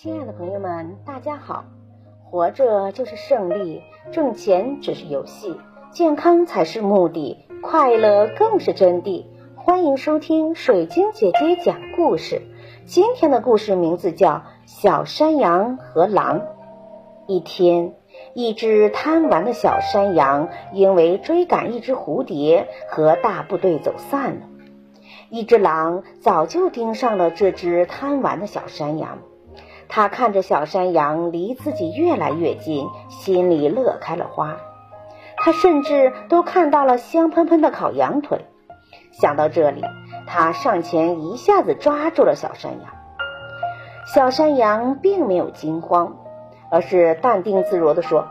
亲爱的朋友们，大家好！活着就是胜利，挣钱只是游戏，健康才是目的，快乐更是真谛。欢迎收听水晶姐姐讲故事。今天的故事名字叫《小山羊和狼》。一天，一只贪玩的小山羊因为追赶一只蝴蝶，和大部队走散了。一只狼早就盯上了这只贪玩的小山羊。他看着小山羊离自己越来越近，心里乐开了花。他甚至都看到了香喷喷的烤羊腿。想到这里，他上前一下子抓住了小山羊。小山羊并没有惊慌，而是淡定自若地说：“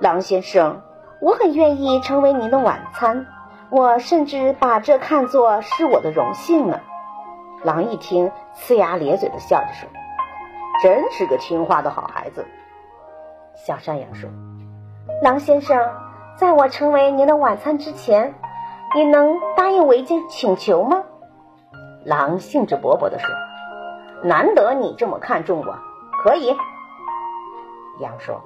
狼先生，我很愿意成为您的晚餐，我甚至把这看作是我的荣幸呢。”狼一听，呲牙咧嘴地笑着说。真是个听话的好孩子，小山羊说：“狼先生，在我成为您的晚餐之前，你能答应我一件请求吗？”狼兴致勃勃地说：“难得你这么看重我，可以。”羊说：“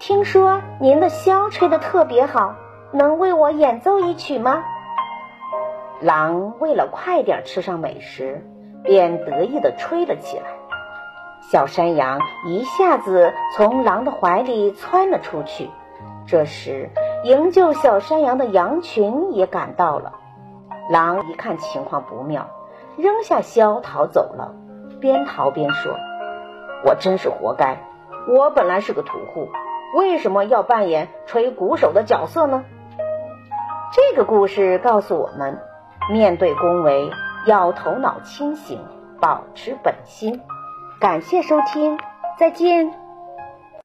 听说您的箫吹得特别好，能为我演奏一曲吗？”狼为了快点吃上美食，便得意地吹了起来。小山羊一下子从狼的怀里窜了出去。这时，营救小山羊的羊群也赶到了。狼一看情况不妙，扔下箫逃走了，边逃边说：“我真是活该！我本来是个屠户，为什么要扮演吹鼓手的角色呢？”这个故事告诉我们：面对恭维，要头脑清醒，保持本心。感谢收听，再见。